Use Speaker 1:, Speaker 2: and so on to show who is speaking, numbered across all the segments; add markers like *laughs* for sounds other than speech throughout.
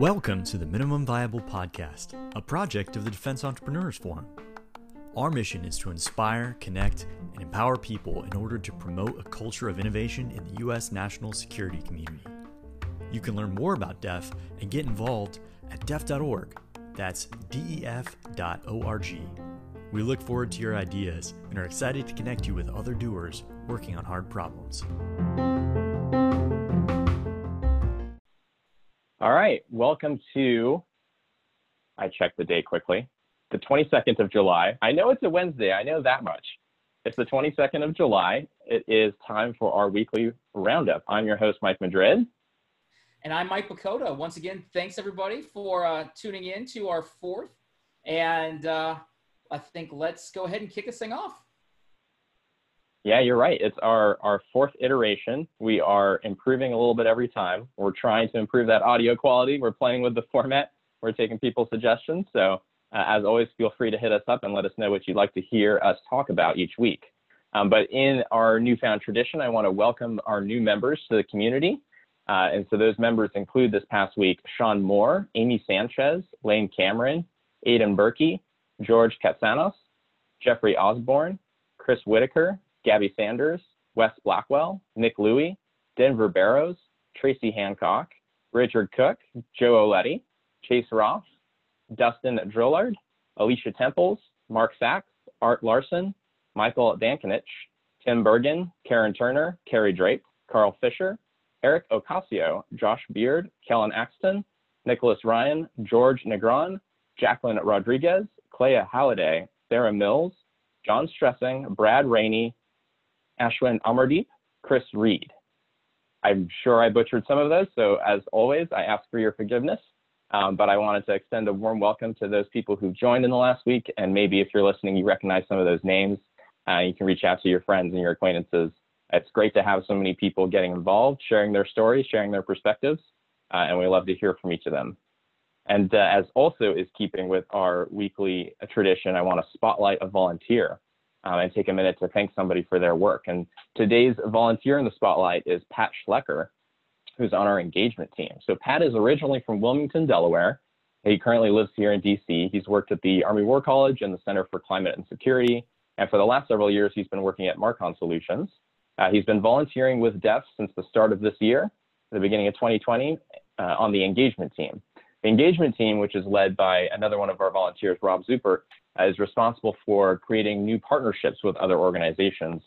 Speaker 1: Welcome to the Minimum Viable Podcast, a project of the Defense Entrepreneurs Forum. Our mission is to inspire, connect, and empower people in order to promote a culture of innovation in the U.S. national security community. You can learn more about DEF and get involved at def.org. That's def.org. We look forward to your ideas and are excited to connect you with other doers working on hard problems.
Speaker 2: All right, welcome to, I checked the date quickly, the 22nd of July. I know it's a Wednesday, I know that much. It's the 22nd of July. It is time for our weekly roundup. I'm your host, Mike Madrid.
Speaker 3: And I'm Mike Bakota. Once again, thanks everybody for uh, tuning in to our fourth. And uh, I think let's go ahead and kick this thing off.
Speaker 2: Yeah, you're right. It's our, our fourth iteration. We are improving a little bit every time. We're trying to improve that audio quality. We're playing with the format. We're taking people's suggestions. So, uh, as always, feel free to hit us up and let us know what you'd like to hear us talk about each week. Um, but in our newfound tradition, I want to welcome our new members to the community. Uh, and so those members include this past week Sean Moore, Amy Sanchez, Lane Cameron, Aidan Berkey, George Katsanos, Jeffrey Osborne, Chris Whitaker, Gabby Sanders, Wes Blackwell, Nick Louie, Denver Barrows, Tracy Hancock, Richard Cook, Joe Oletti, Chase Ross, Dustin Drillard, Alicia Temples, Mark Sachs, Art Larson, Michael Dankinich, Tim Bergen, Karen Turner, Carrie Drake, Carl Fisher, Eric Ocasio, Josh Beard, Kellen Axton, Nicholas Ryan, George Negron, Jacqueline Rodriguez, Clea Halliday, Sarah Mills, John Stressing, Brad Rainey, Ashwin Amardeep, Chris Reed. I'm sure I butchered some of those, so as always, I ask for your forgiveness. Um, but I wanted to extend a warm welcome to those people who joined in the last week, and maybe if you're listening, you recognize some of those names. Uh, you can reach out to your friends and your acquaintances. It's great to have so many people getting involved, sharing their stories, sharing their perspectives, uh, and we love to hear from each of them. And uh, as also is keeping with our weekly tradition, I want to spotlight a volunteer um, and take a minute to thank somebody for their work. And today's volunteer in the spotlight is Pat Schlecker, who's on our engagement team. So Pat is originally from Wilmington, Delaware. He currently lives here in DC. He's worked at the Army War College and the Center for Climate and Security. And for the last several years, he's been working at Marcon Solutions. Uh, he's been volunteering with DEF since the start of this year, the beginning of 2020, uh, on the engagement team. The engagement team, which is led by another one of our volunteers, Rob Zupert, is responsible for creating new partnerships with other organizations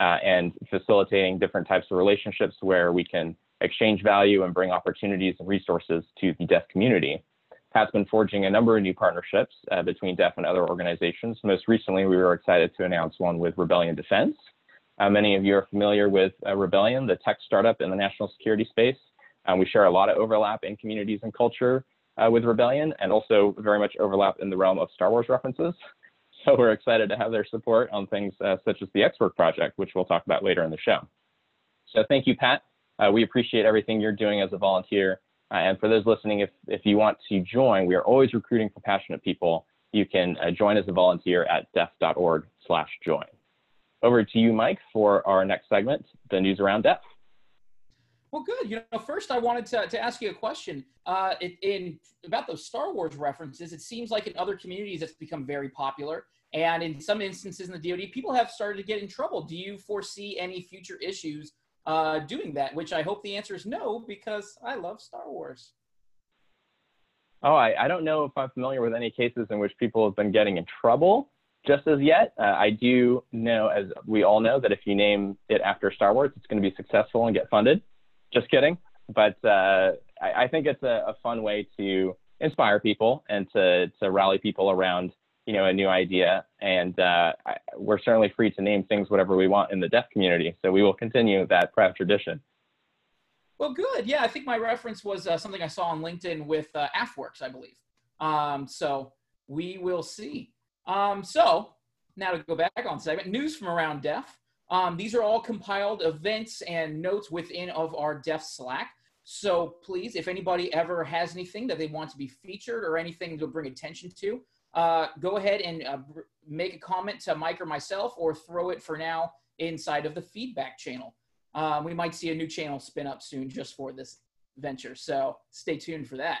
Speaker 2: uh, and facilitating different types of relationships where we can exchange value and bring opportunities and resources to the DEF community. Pat's been forging a number of new partnerships uh, between DEF and other organizations. Most recently, we were excited to announce one with Rebellion Defense. Uh, many of you are familiar with uh, Rebellion, the tech startup in the national security space. Um, we share a lot of overlap in communities and culture, uh, with Rebellion and also very much overlap in the realm of Star Wars references. *laughs* So we're excited to have their support on things uh, such as the X-Work project, which we'll talk about later in the show. So thank you, Pat. Uh, we appreciate everything you're doing as a volunteer. Uh, and for those listening, if, if you want to join, we are always recruiting for passionate people. You can uh, join as a volunteer at def.org slash join. Over to you, Mike, for our next segment, the news around DEF.
Speaker 3: Well, good. You know, first I wanted to, to ask you a question. Uh, in, in about those Star Wars references, it seems like in other communities it's become very popular, and in some instances in the DoD, people have started to get in trouble. Do you foresee any future issues uh, doing that? Which I hope the answer is no, because I love Star Wars.
Speaker 2: Oh, I, I don't know if I'm familiar with any cases in which people have been getting in trouble just as yet. Uh, I do know, as we all know, that if you name it after Star Wars, it's going to be successful and get funded. Just kidding. But uh, I, I, think it's a, a, fun way to inspire people and to, to rally people around, you know, a new idea. And uh, I, we're certainly free to name things whatever we want in the DEF community. So we will continue that proud tradition.
Speaker 3: Well, good. Yeah, I think my reference was uh, something I saw on LinkedIn with uh, AFWERX, I believe. Um, so we will see. Um, so now to go back on segment, news from around DEF. Um, these are all compiled events and notes within of our DEF Slack. So please, if anybody ever has anything that they want to be featured or anything to bring attention to, uh, go ahead and uh, make a comment to Mike or myself or throw it for now inside of the feedback channel. Um, we might see a new channel spin up soon just for this venture. So stay tuned for that.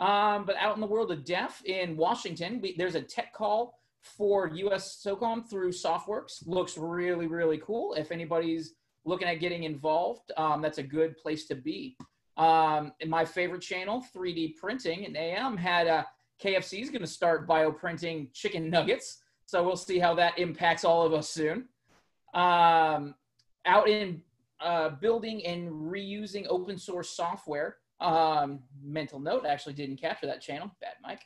Speaker 3: Um, but out in the world of DEF in Washington, we, there's a tech call for US SOCOM through SOFWERX. Looks really, really cool. If anybody's looking at getting involved, um, that's a good place to be. Um, in my favorite channel, 3D Printing and AM, had a KFC is going to start bioprinting chicken nuggets. So we'll see how that impacts all of us soon. Um, out in uh, building and reusing open source software. Um, mental note, I actually didn't capture that channel. Bad Mike.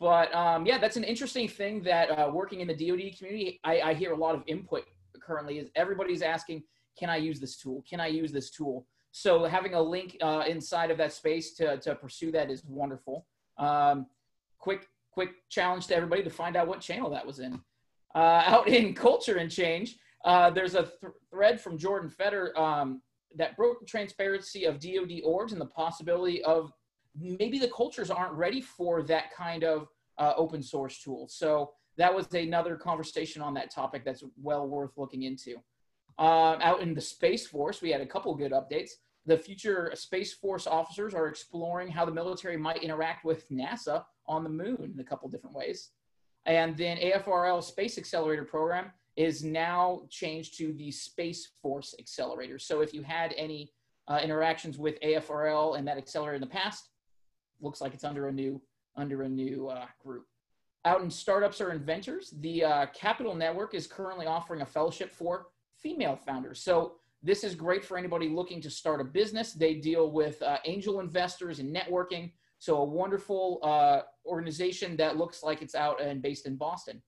Speaker 3: But um, yeah, that's an interesting thing that uh, working in the DoD community, I, I hear a lot of input currently is everybody's asking, can I use this tool? Can I use this tool? So having a link uh, inside of that space to, to pursue that is wonderful. Um, quick, quick challenge to everybody to find out what channel that was in. Uh, *laughs* out in culture and change, uh, there's a th- thread from Jordan Fetter um, that broke the transparency of DoD orgs and the possibility of maybe the cultures aren't ready for that kind of uh, open source tool. So that was another conversation on that topic that's well worth looking into. Uh, out in the Space Force, we had a couple good updates. The future Space Force officers are exploring how the military might interact with NASA on the moon in a couple different ways. And then AFRL Space Accelerator Program is now changed to the Space Force Accelerator. So if you had any uh, interactions with AFRL and that accelerator in the past, looks like it's under a new under a new uh, group. Out in startups or inventors, the uh, Capital Network is currently offering a fellowship for female founders. So this is great for anybody looking to start a business. They deal with uh, angel investors and networking. So a wonderful uh, organization that looks like it's out and based in Boston.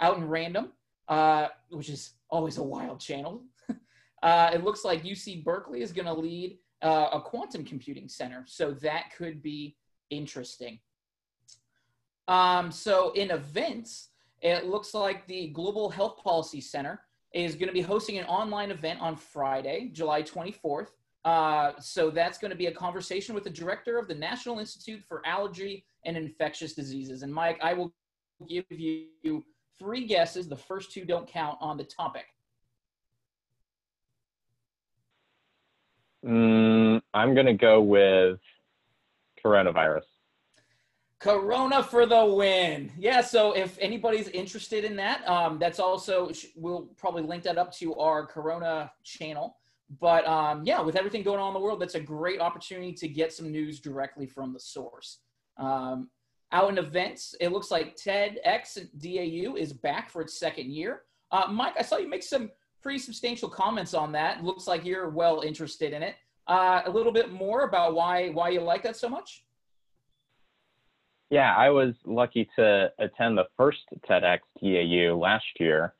Speaker 3: Out in Random, uh, which is always a wild channel. *laughs* uh, it looks like UC Berkeley is going to lead uh, a quantum computing center. So that could be interesting. Um, so in events, it looks like the Global Health Policy Center is going to be hosting an online event on Friday, July 24th. Uh, so that's going to be a conversation with the director of the National Institute for Allergy and Infectious Diseases. And Mike, I will give you three guesses. The first two don't count on the topic.
Speaker 2: Mm, I'm going to go with coronavirus.
Speaker 3: Corona for the win. Yeah, so if anybody's interested in that, um, that's also, we'll probably link that up to our Corona channel. But um, yeah, with everything going on in the world, that's a great opportunity to get some news directly from the source. Um, out in events, it looks like TEDx DAU is back for its second year. Uh, Mike, I saw you make some pretty substantial comments on that. Looks like you're well interested in it. Uh, a little bit more about why why you like that so much.
Speaker 2: Yeah, I was lucky to attend the first TEDx DAU last year,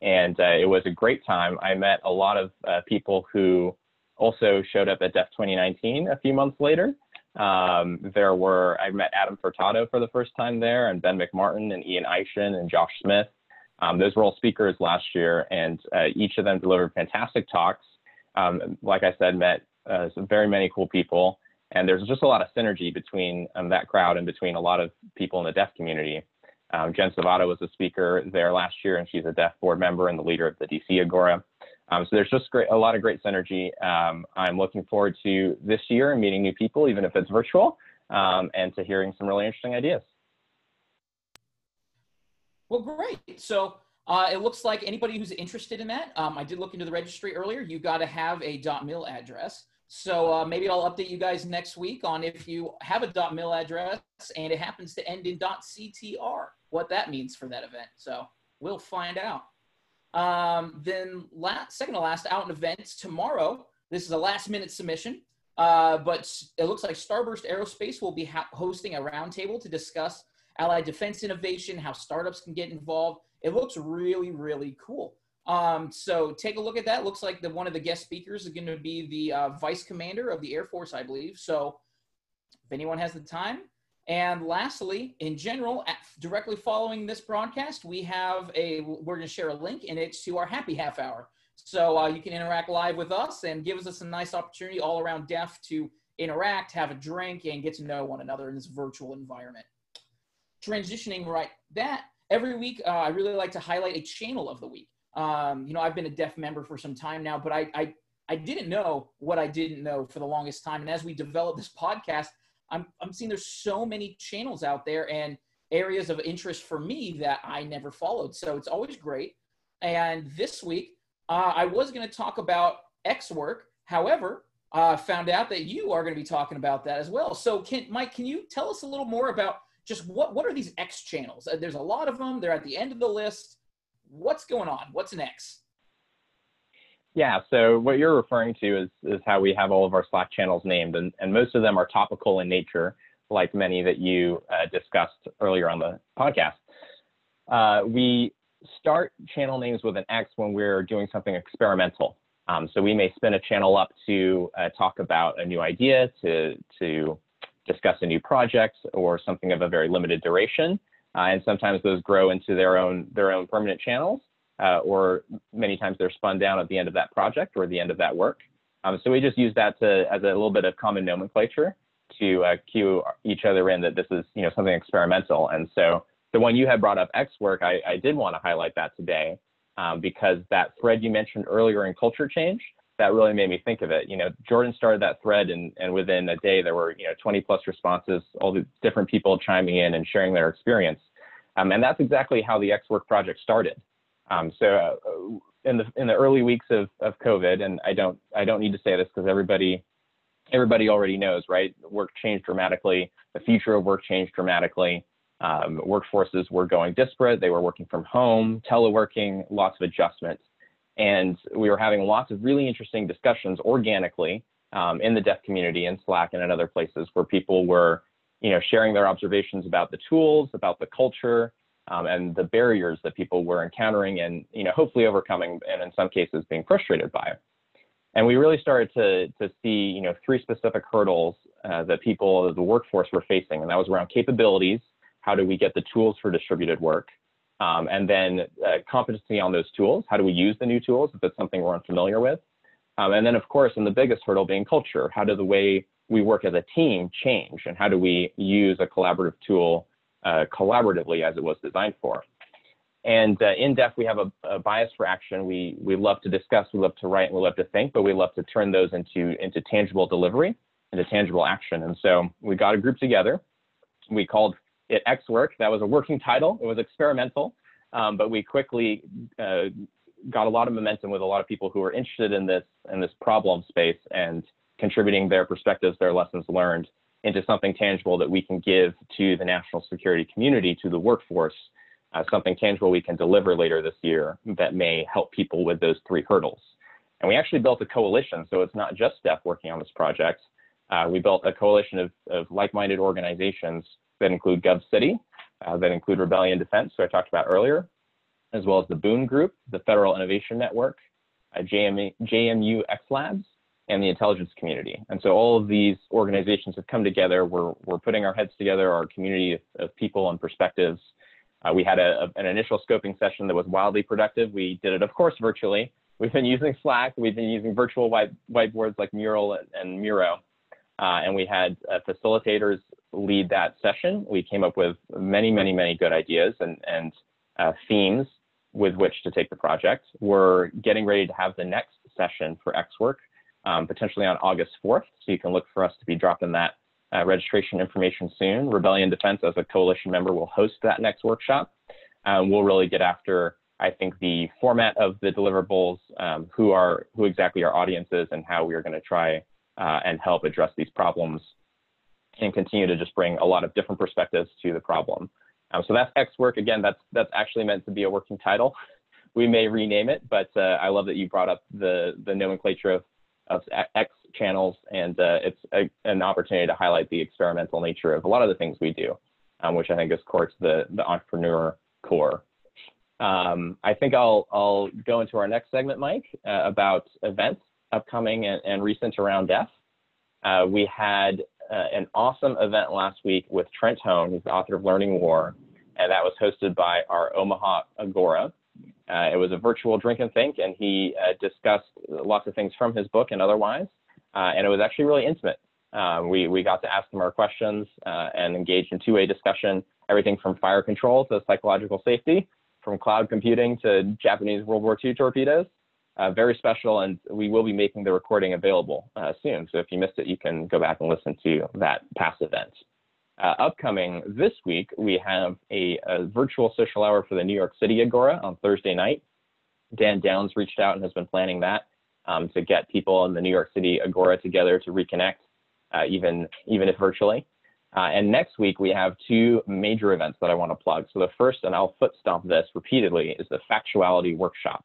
Speaker 2: and uh, it was a great time. I met a lot of uh, people who also showed up at DEF 2019 a few months later. Um, there were, I met Adam Furtado for the first time there, and Ben McMartin, and Ian Eishen, and Josh Smith. Um, those were all speakers last year, and uh, each of them delivered fantastic talks. Um, like I said, met uh, some very many cool people, and there's just a lot of synergy between um, that crowd and between a lot of people in the DEF community. Um, Jen Sovada was a speaker there last year, and she's a DEF board member and the leader of the DC Agora. Um, so there's just great, a lot of great synergy. Um, I'm looking forward to this year and meeting new people, even if it's virtual, and to hearing some really interesting ideas.
Speaker 3: Well, great. So uh, it looks like anybody who's interested in that, um, I did look into the registry earlier. You got to have a .mil address. So uh, maybe I'll update you guys next week on if you have a .mil address and it happens to end in .ctr, what that means for that event. So we'll find out. Um, then last, second to last, out in events tomorrow. This is a last minute submission, uh, but it looks like Starburst Aerospace will be hosting a roundtable to discuss allied defense innovation, how startups can get involved. It looks really, really cool. Um, so take a look at that. Looks like the one of the guest speakers is going to be the uh, vice commander of the Air Force, I believe. So if anyone has the time, and lastly, in general, directly following this broadcast, we have a, we're going to share a link and it's to our happy half hour. So uh, you can interact live with us and gives us a nice opportunity all around DEF to interact, have a drink, and get to know one another in this virtual environment. Transitioning right that, every week uh, I really like to highlight a channel of the week. Um, you know, I've been a DEF member for some time now, but I, I I didn't know what I didn't know for the longest time. And as we develop this podcast, I'm, I'm seeing there's so many channels out there and areas of interest for me that I never followed. So it's always great. And this week, uh, I was going to talk about X work. However, uh, found out that you are going to be talking about that as well. So, can Mike, can you tell us a little more about just what what are these X channels? Uh, there's a lot of them. They're at the end of the list. What's going on? What's an X?
Speaker 2: Yeah, so what you're referring to is, is how we have all of our Slack channels named, and, and most of them are topical in nature, like many that you uh, discussed earlier on the podcast. Uh, we start channel names with an X when we're doing something experimental. Um, so we may spin a channel up to uh, talk about a new idea, to, to discuss a new project, or something of a very limited duration. Uh, and sometimes those grow into their own, their own permanent channels uh, or many times they're spun down at the end of that project or the end of that work. Um, so we just use that to, as a little bit of common nomenclature to uh, cue each other in that this is you know something experimental. And so the one you had brought up, X work, I, I did want to highlight that today um, because that thread you mentioned earlier in culture change, that really made me think of it. You know, Jordan started that thread and, and within a day there were, you know, 20 plus responses, all the different people chiming in and sharing their experience. Um, and that's exactly how the X Work project started. Um, so uh, in the in the early weeks of, of COVID, and I don't I don't need to say this because everybody everybody already knows, right? Work changed dramatically. The future of work changed dramatically. Um, workforces were going disparate. They were working from home, teleworking, lots of adjustments. And we were having lots of really interesting discussions organically um, in the DEF community in Slack and in other places where people were, you know, sharing their observations about the tools, about the culture, um, and the barriers that people were encountering and you know hopefully overcoming and in some cases being frustrated by. And we really started to, to see you know three specific hurdles uh, that people the workforce were facing and that was around capabilities how do we get the tools for distributed work um, and then uh, competency on those tools how do we use the new tools if it's something we're unfamiliar with um, and then of course and the biggest hurdle being culture how do the way we work as a team change and how do we use a collaborative tool uh, collaboratively as it was designed for. And uh, in DEF, we have a, a, bias for action. We, we love to discuss, we love to write, and we love to think, but we love to turn those into, into tangible delivery, into tangible action. And so we got a group together. We called X Work. That was a working title. It was experimental, um, but we quickly uh, got a lot of momentum with a lot of people who were interested in this in this problem space and contributing their perspectives, their lessons learned, into something tangible that we can give to the national security community, to the workforce, uh, something tangible we can deliver later this year that may help people with those three hurdles. And we actually built a coalition, so it's not just DEF working on this project. Uh, we built a coalition of, of like-minded organizations that include GovCity, uh, that include Rebellion Defense, who I talked about earlier, as well as the Boon Group, the Federal Innovation Network, uh, JMU, JMU X Labs, and the intelligence community. And so all of these organizations have come together. We're, we're putting our heads together, our community of, of people and perspectives. Uh, we had a, a, an initial scoping session that was wildly productive. We did it, of course, virtually. We've been using Slack. We've been using virtual white, whiteboards like Mural and, and Miro. Uh, and we had uh, facilitators lead that session. We came up with many, many, many good ideas and, and uh, themes with which to take the project. We're getting ready to have the next session for X Work um, potentially on August 4th. So you can look for us to be dropping that uh, registration information soon. Rebellion Defense, as a coalition member, will host that next workshop. Um, we'll really get after, I think, the format of the deliverables, um, who are who exactly our audience is, and how we are going to try uh, and help address these problems, and continue to just bring a lot of different perspectives to the problem. Um, so that's X work. Again, that's that's actually meant to be a working title. We may rename it, but uh, I love that you brought up the the nomenclature of of X channels, and uh, it's a, an opportunity to highlight the experimental nature of a lot of the things we do, um, which I think is core to the, the entrepreneur core. Um, I think I'll, I'll go into our next segment, Mike, uh, about events upcoming and, and recent around DEF. Uh, we had an awesome event last week with Trent Hone, who's the author of Learning War, and that was hosted by our Omaha Agora. Uh, it was a virtual drink and think, and he uh, discussed lots of things from his book and otherwise. Uh, and it was actually really intimate. Uh, we, we got to ask him our questions uh, and engage in two-way discussion, everything from fire control to psychological safety, from cloud computing to Japanese World War II torpedoes. Uh, very special, and we will be making the recording available uh, soon. So if you missed it, you can go back and listen to that past event. Uh, upcoming this week, we have a, a, virtual social hour for the New York City Agora on Thursday night. Dan Downs reached out and has been planning that um, to get people in the New York City Agora together to reconnect, uh, even even if virtually. Uh, and next week we have two major events that I want to plug. So the first, and I'll foot stomp this repeatedly, is the Factuality Workshop.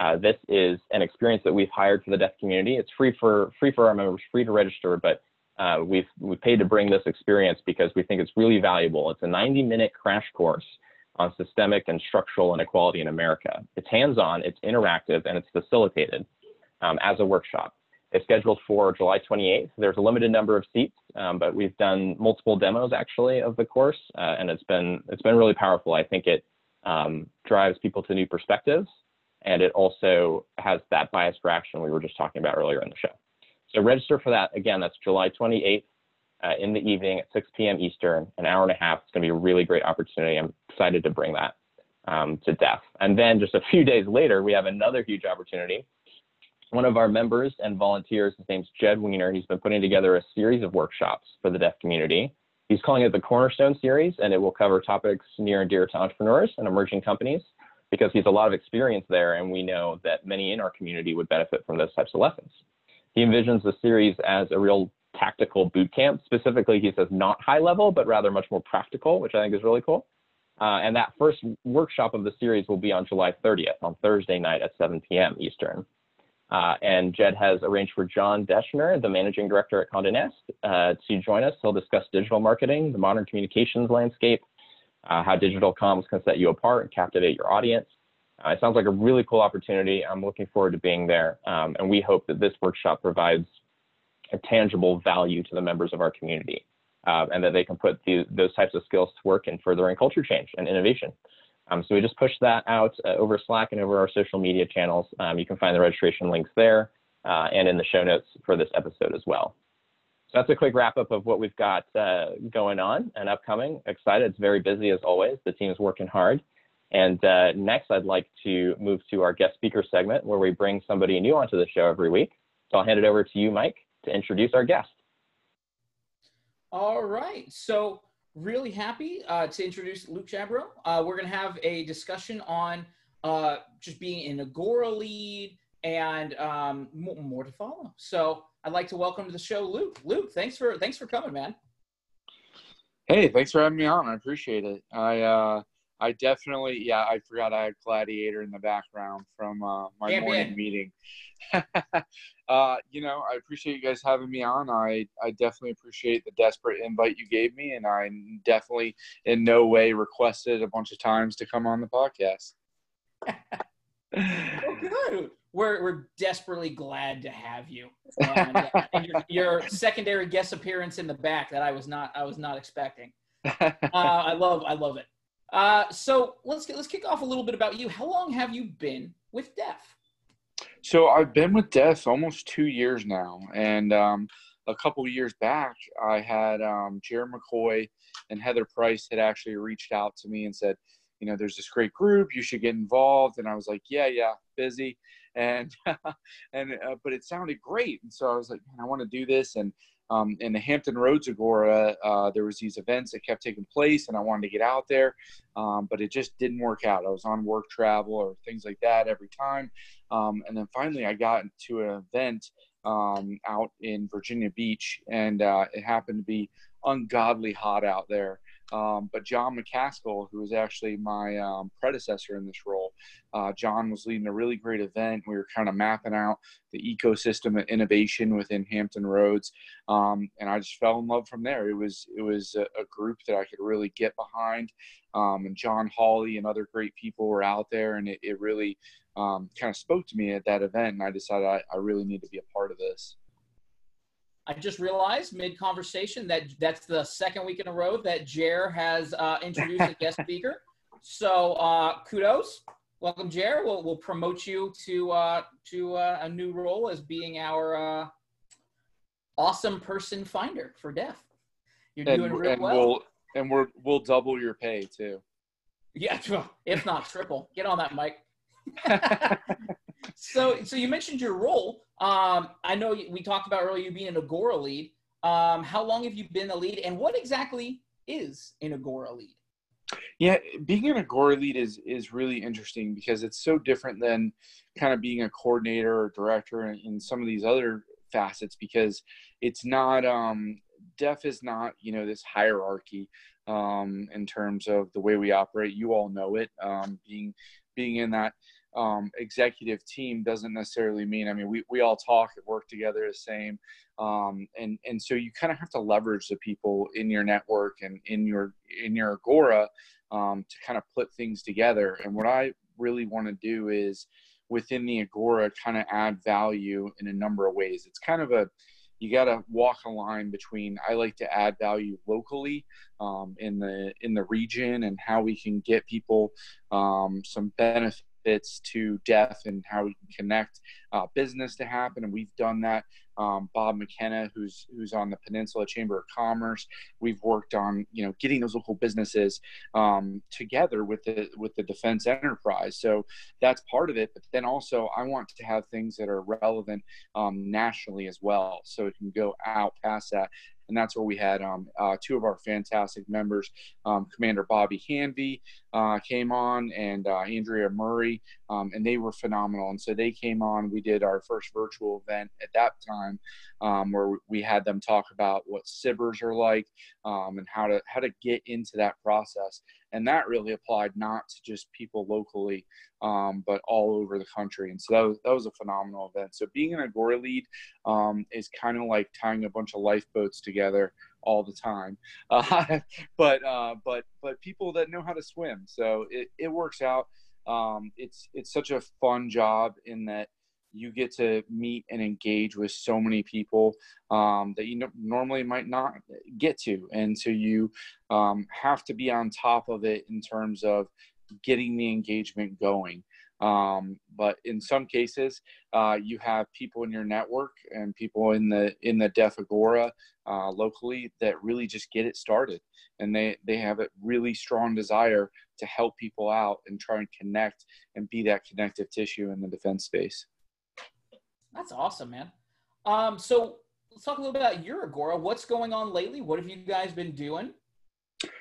Speaker 2: Uh, this is an experience that we've hired for the DEF community. It's free for free for our members, free to register, but uh, we've we paid to bring this experience because we think it's really valuable. It's a 90-minute crash course on systemic and structural inequality in America. It's hands-on, it's interactive, and it's facilitated um, as a workshop. It's scheduled for July 28th. There's a limited number of seats, um, but we've done multiple demos actually of the course, uh, and it's been it's been really powerful. I think it um, drives people to new perspectives, and it also has that bias for action we were just talking about earlier in the show. So register for that. Again, that's July 28th uh, in the evening at 6 p.m. Eastern, an hour and a half. It's going to be a really great opportunity. I'm excited to bring that um, to DEF. And then just a *laughs* few days later, we have another huge opportunity one of our members and volunteers, his name's Jed Weiner. He's been putting together a series of workshops for the DEF community. He's calling it the Cornerstone Series, and it will cover topics near and dear to entrepreneurs and emerging companies because he's a lot of experience there, and we know that many in our community would benefit from those types of lessons. He envisions the series as a real tactical boot camp. Specifically, he says not high level, but rather much more practical, which I think is really cool. Uh, and that first workshop of the series will be on July 30th, on Thursday night at 7 p.m. Eastern. Uh, and Jed has arranged for John Deschner, the managing director at Condé Nast, uh, to join us. He'll discuss digital marketing, the modern communications landscape, uh, how digital comms can set you apart and captivate your audience. Uh, it sounds like a really cool opportunity. I'm looking forward to being there. Um, and we hope that this workshop provides a tangible value to the members of our community uh, and that they can put the, those types of skills to work in furthering culture change and innovation. Um, so we just pushed that out uh, over Slack and over our social media channels. Um, you can find the registration links there uh, and in the show notes for this episode as well. So that's a quick wrap up of what we've got uh, going on and upcoming. Excited, it's very busy as always. The team is working hard. And uh, next, I'd like to move to our guest speaker segment where we bring somebody new onto the show every week. So I'll hand it over to you, Mike, to introduce our guest.
Speaker 3: All right. So really happy uh, to introduce Luke Shabro. Uh, we're going to have a discussion on uh, just being an Agora lead and um, more to follow. So I'd like to welcome to the show Luke. Luke, thanks for thanks for coming, man.
Speaker 4: Hey, thanks for having me on. I appreciate it. I uh, I definitely yeah I forgot I had Gladiator in the background from uh, my Champion. morning meeting. *laughs* uh, you know, I appreciate you guys having me on. I, I definitely appreciate the desperate invite you gave me, and I definitely in no way requested a bunch of times to come on the podcast. *laughs*
Speaker 3: oh, good. We're, we're desperately glad to have you. And, uh, *laughs* and your, your, secondary guest appearance in the back that I was not I was not expecting. *laughs* Uh, I love I love it. Uh, so let's get, let's kick off a little bit about you. How long have you been with DEF?
Speaker 4: So I've been with DEF almost two years now, and um, a couple years back, I had um, Jared McCoy and Heather Price had actually reached out to me and said, you know, there's this great group, you should get involved. And I was like, yeah, yeah, busy, and *laughs* and uh, but it sounded great, and so I was like, man, I want to do this, and um, in the Hampton Roads Agora, uh, there was these events that kept taking place, and I wanted to get out there, um, but it just didn't work out. I was on work travel or things like that every time, um, and then finally I got to an event um, out in Virginia Beach, and uh, it happened to be ungodly hot out there. Um, but John McCaskill, who was actually my um, predecessor in this role, uh, John was leading a really great event. We were kind of mapping out the ecosystem of innovation within Hampton Roads, um, and I just fell in love from there. It was it was a, a group that I could really get behind, um, and John Hawley and other great people were out there, and it, it really um, kind of spoke to me at that event, and I decided I, I really need to be a part of this.
Speaker 3: I just realized mid conversation that that's the second week in a row that Jer has uh, introduced a guest *laughs* speaker. So uh, kudos, welcome Jer. We'll we'll promote you to uh, to uh, a new role as being our uh, awesome person finder for DEF.
Speaker 4: You're and, doing real and well. We'll, and we're we'll double your pay too.
Speaker 3: Yeah, *laughs* if not triple. Get on that, Mike. *laughs* so, so you mentioned your role. Um, I know we talked about earlier you being an Agora lead. Um, how long have you been a lead, and what exactly is an Agora lead?
Speaker 4: Yeah, being an Agora lead is is really interesting because it's so different than kind of being a coordinator or director in some of these other facets because it's not um DEF is not you know this hierarchy um in terms of the way we operate you all know it um being being in that um, executive team doesn't necessarily mean i mean we, we all talk and work together the same. Um, and and so you kind of have to leverage the people in your network and in your in your agora um, to kind of put things together. And what i really want to do is within the agora kind of add value in a number of ways. It's kind of a you got to walk a line between i like to add value locally um, in the in the region and how we can get people um, some benefit benefits to DEF and how we can connect uh, business to happen. And we've done that. Um, Bob McKenna, who's who's on the Peninsula Chamber of Commerce, we've worked on you know getting those local businesses um, together with the with the defense enterprise. So that's part of it. But then also, I want to have things that are relevant um, nationally as well, so it can go out past that and that's where we had um, uh, two of our fantastic members, um, Commander Bobby Hanvey uh, came on and uh, Andrea Murray, um, and they were phenomenal. And so they came on. We did our first virtual event at that time, um, where we had them talk about what SBIRs are like um, and how to how to get into that process. And that really applied not to just people locally, um, but all over the country. And so that was, that was a phenomenal event. So being an Agora lead um, is kind of like tying a bunch of lifeboats together all the time, *laughs* uh, but uh, but but people that know how to swim. So it, it works out. Um, it's it's such a fun job in that you get to meet and engage with so many people um, that you normally might not get to, and so you um, have to be on top of it in terms of getting the engagement going. Um, but in some cases, uh, you have people in your network and people in the in the DEF Agora uh, locally that really just get it started, and they they have a really strong desire to help people out and try and connect and be that connective tissue in the defense space.
Speaker 3: That's awesome, man. Um, so let's talk a little bit about your Agora. What's going on lately? What have you guys been doing?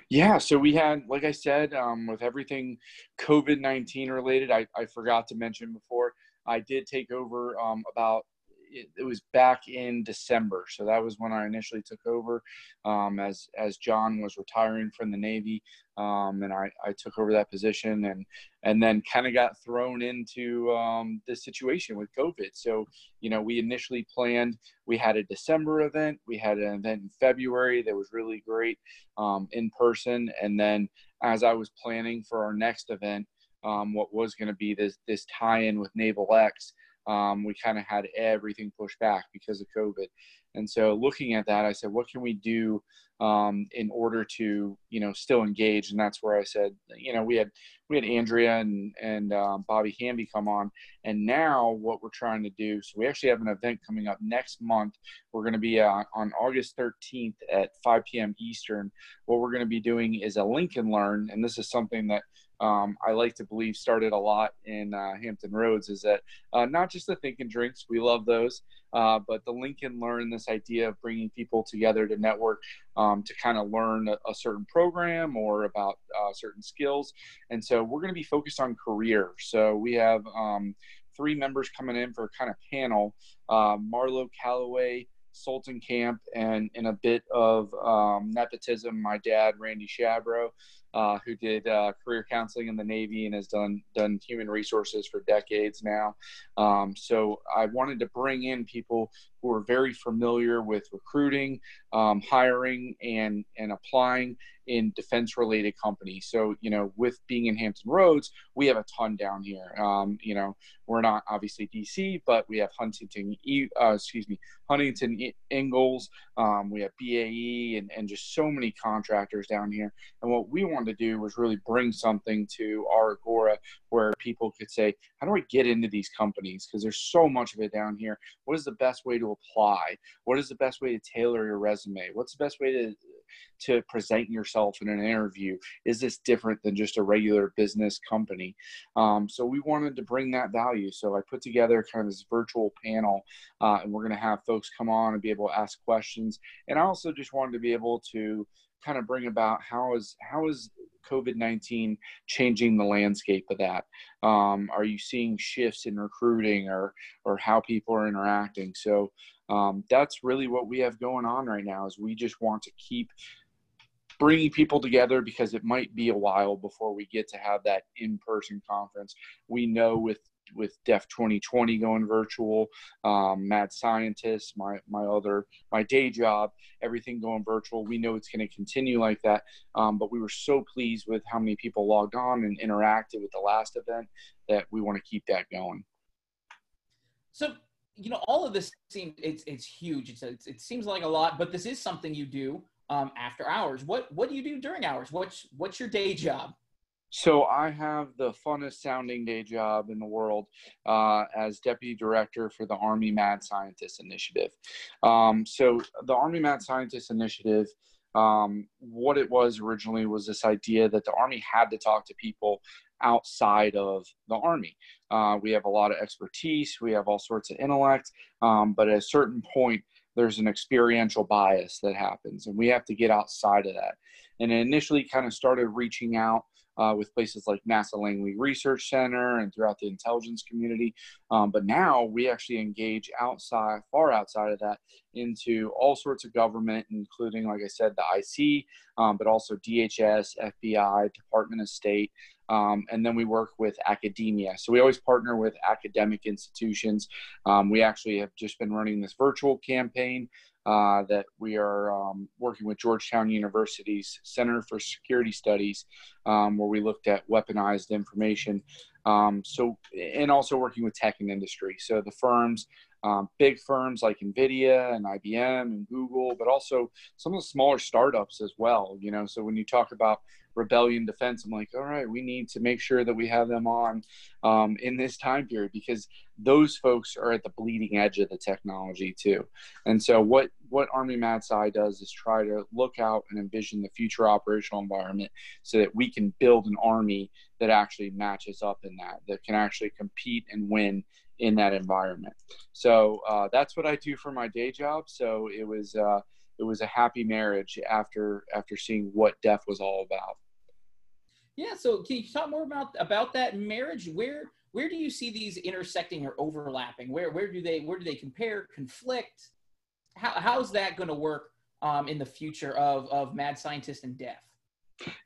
Speaker 4: Yeah, so we had, like I said, um, with everything COVID 19 related, I, I forgot to mention before, I did take over um, about it, it, was back in December, so that was when I initially took over, um, as as John was retiring from the Navy, um, and I, I took over that position, and and then kind of got thrown into um, situation with COVID. So you know, we initially planned we had a December event, we had an event in February that was really great um, in person, and then as I was planning for our next event. Um, what was going to be this this tie-in with Naval X, um, we kind of had everything pushed back because of COVID. And so looking at that, I said, what can we do um, in order to, you know, still engage? And that's where I said, you know, we had we had Andrea and and um, Bobby Hamby come on, and now what we're trying to do. So we actually have an event coming up next month. We're going to be uh, on August 13th at 5 p.m. Eastern. What we're going to be doing is a link and learn, and this is something that um, I like to believe started a lot in uh, Hampton Roads is that uh, not just the think and drinks, we love those, uh, but the and learn this idea of bringing people together to network um, to kind of learn a, a, certain program or about uh, certain skills. And so we're going to be focused on career. So we have um, three members coming in for a kind of panel uh, Marlo Calloway. Sultan Camp and in a bit of um, nepotism, my dad, Randy Shabro, uh, who did uh, career counseling in the Navy and has done done human resources for decades now. Um, so I wanted to bring in people who are very familiar with recruiting, um, hiring, and and applying in defense related companies. So you know, with being in Hampton Roads, we have a ton down here. Um, you know, we're not obviously DC, but we have Huntington, uh, excuse me, Huntington Ingalls. Um, we have BAE, and and just so many contractors down here. And what we wanted to do was really bring something to our Agora where people could say, how do I get into these companies? Because there's so much of it down here. What is the best way to apply? What is the best way to tailor your resume? What's the best way to to present yourself in an interview? Is this different than just a regular business company? Um, so we wanted to bring that value. So I put together kind of this virtual panel, uh, and we're going to have folks come on and be able to ask questions. And I also just wanted to be able to kind of bring about how is how is COVID nineteen changing the landscape of that? Um, are you seeing shifts in recruiting or or how people are interacting? So um, that's really what we have going on right now. Is we just want to keep bringing people together because it might be a while before we get to have that in-person conference. We know with with Def 2020 going virtual, um, Mad Scientist, my my other my day job, everything going virtual. We know it's going to continue like that. Um, but we were so pleased with how many people logged on and interacted with the last event that we want to keep that going.
Speaker 3: So you know, all of this seems it's it's huge. It's, it's it seems like a lot, but this is something you do um, after hours. What what do you do during hours? What's what's your day job?
Speaker 4: So I have the funnest sounding day job in the world uh, as deputy director for the Army Mad Scientist Initiative. Um, so the Army Mad Scientist Initiative, um, what it was originally was this idea that the Army had to talk to people outside of the Army. Uh, we have a lot of expertise, we have all sorts of intellect, um, but at a certain point, there's an experiential bias that happens, and we have to get outside of that. And it initially kind of started reaching out uh, with places like NASA Langley Research Center and throughout the intelligence community. Um, but now we actually engage outside, far outside of that, into all sorts of government, including, like I said, the IC, um, but also DHS, FBI, Department of State. Um, and then we work with academia. So we always partner with academic institutions. Um, we actually have just been running this virtual campaign uh, that we are um, working with Georgetown University's Center for Security Studies, um, where we looked at weaponized information. Um, so, and also working with tech and industry. So the firms, um, big firms like NVIDIA and IBM and Google, but also some of the smaller startups as well. You know, so when you talk about rebellion defense. I'm like all right we need to make sure that we have them on um, in this time period because those folks are at the bleeding edge of the technology too. And so what what army mad sci does is try to look out and envision the future operational environment so that we can build an army that actually matches up in that that can actually compete and win in that environment. So uh, that's what i do for my day job. So it was uh, it was a happy marriage after after seeing what DEF was all about.
Speaker 3: Yeah, so can you talk more about about that marriage? Where where do you see these intersecting or overlapping? Where where do they where do they compare, conflict? How how's that going to work um, in the future of of Mad Scientist and DEF?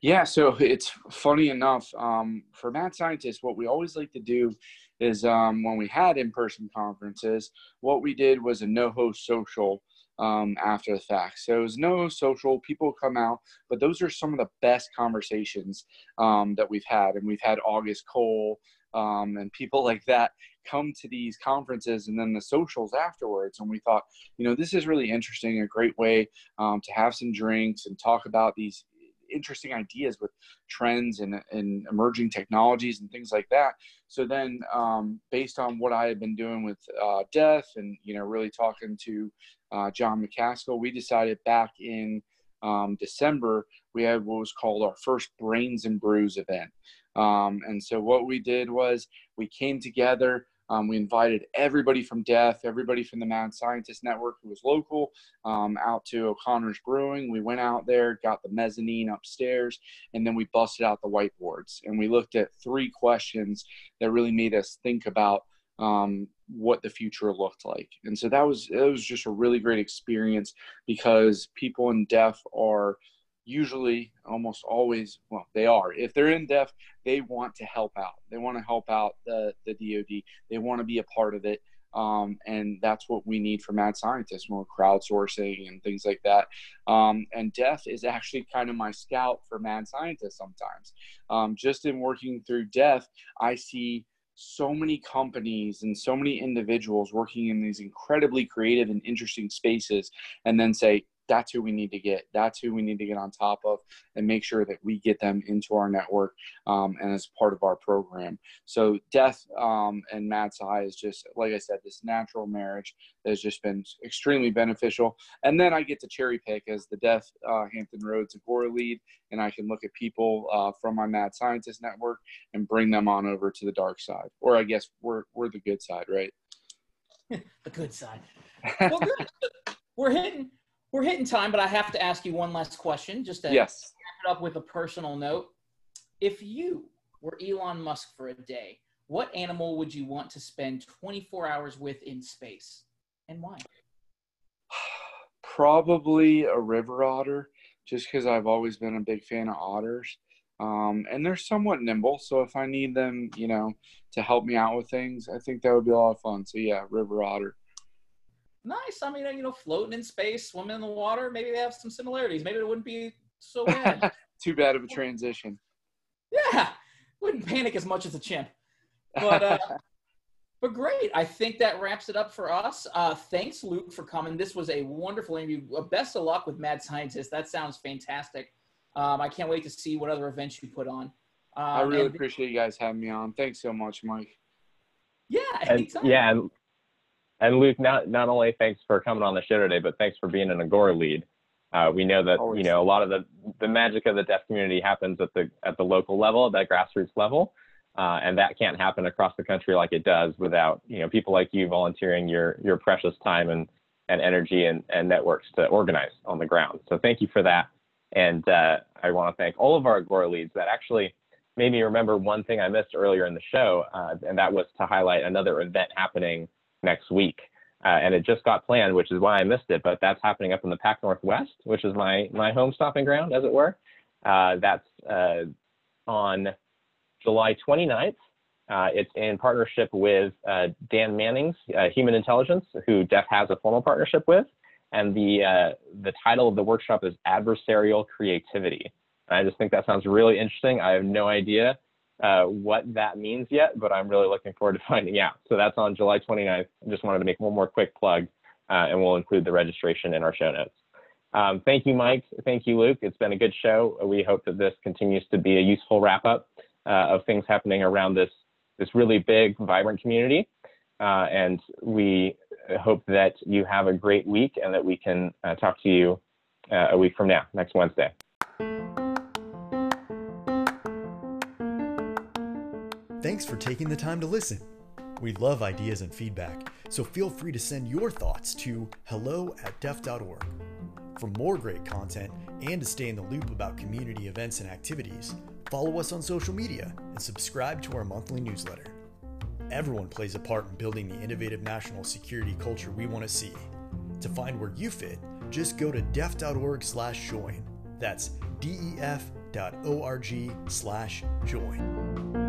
Speaker 4: Yeah, so it's funny enough um, for Mad Scientist. What we always like to do is um, when we had in person conferences, what we did was a no host social um, after the fact. So it was no social, people come out, but those are some of the best conversations um, that we've had. And we've had August Cole um, and people *laughs* like that come to these conferences and then the socials afterwards. And we thought, you know, this is really interesting, a great way um, to have some drinks and talk about these interesting ideas with trends and, and emerging technologies and things like that. So then, um, based on what I had been doing with uh, DEF and you know really talking to uh, John McCaskill, we decided back in um, December we had what was called our first Brains and Brews event. Um, and so what we did was we came together. Um, we invited everybody from DEF, everybody from the Mad Scientist Network who was local, um, out to O'Connor's Brewing. We went out there, got the mezzanine upstairs, and then we busted out the whiteboards. And we looked at three questions that really made us think about um, what the future looked like. And so that was it was just a really great experience because people in DEF are usually almost always well they are. If they're in DEF they want to help out. They want to help out the, the dod they want to be a part of it. Um, and that's what we need for mad scientists more crowdsourcing and things like that. Um, and DEF is actually kind of my scout for mad scientists sometimes. Um, just in working through DEF i see so many companies and so many individuals working in these incredibly creative and interesting spaces and then say that's who we need to get. That's who we need to get on top of and make sure that we get them into our network um, and as part of our program. So DEF um, and Mad Sci is just, like I said, this natural marriage that has just been extremely beneficial. And then I get to cherry pick as the DEF uh, Hampton Roads Agora lead, and I can look at people uh, from my Mad Scientist network and bring them on over to the dark side. Or I guess we're, we're the good side, right? *laughs*
Speaker 3: the good side. Well, good. we're hitting we're hitting time, but I have to ask you one last question, just to
Speaker 4: yes.
Speaker 3: wrap it up with a personal note. If you were Elon Musk for a day, what animal would you want to spend 24 hours with in space, and why? *sighs*
Speaker 4: Probably a river otter, just because I've always been a big fan of otters. Um, and they're somewhat nimble, so if I need them, you know, to help me out with things, I think that would be a lot of fun. So yeah, river otter
Speaker 3: nice. I mean, you know, floating in space, swimming in the water, maybe they have some similarities. Maybe it wouldn't be so *laughs* bad.
Speaker 4: Too bad of a transition.
Speaker 3: Yeah, wouldn't panic as much as a chimp. But uh, *laughs* but great. I think that wraps it up for us. Uh, thanks, Luke, for coming. This was a wonderful interview. Uh, best of luck with Mad Scientist. That sounds fantastic. Um, I can't wait to see what other events you put on.
Speaker 4: Um, I really appreciate you guys having me on. Thanks so much, Mike.
Speaker 3: Yeah,
Speaker 2: anytime. And, yeah, and and Luke, not not only thanks for coming on the show today, but thanks for being an Agora lead. Uh, we know that Always. you know a lot of the the magic of the DEF community happens at the at the local level, at that grassroots level, uh, and that can't happen across the country like it does without you know people like you volunteering your your precious time and and energy and, and networks to organize on the ground. So thank you for that. And uh, I want to thank all of our Agora leads that actually made me remember one thing I missed earlier in the show, uh, and that was to highlight another event happening next week. Uh, and it just got planned, which is why I missed it. But that's happening up in the Pac Northwest, which is my my home stopping ground, as it were. Uh, that's uh, on July 29th. Uh, it's in partnership with uh, Dan Manning's uh, Human Intelligence, who DEF has a formal partnership with. And the the title of the workshop is Adversarial Creativity. And I just think that sounds really interesting. I have no idea uh, what that means yet, but I'm really looking forward to *laughs* finding out. So that's on July 29th. I just wanted to make one more quick plug, uh, and we'll include the registration in our show notes. Um, thank you, Mike. Thank you, Luke. It's been a good show. We hope that this continues to be a useful wrap up uh, of things happening around this this really big, vibrant community. Uh, and we hope that you have a great week and that we can uh, talk to you uh, a week from now, next Wednesday.
Speaker 1: Thanks for taking the time to listen. We love ideas and feedback, so feel free to send your thoughts to hello at def.org. For more great content and to stay in the loop about community events and activities, follow us on social media and subscribe to our monthly newsletter. Everyone plays a part in building the innovative national security culture we want to see. To find where you fit, just go to def.org/join. That's def.org/join.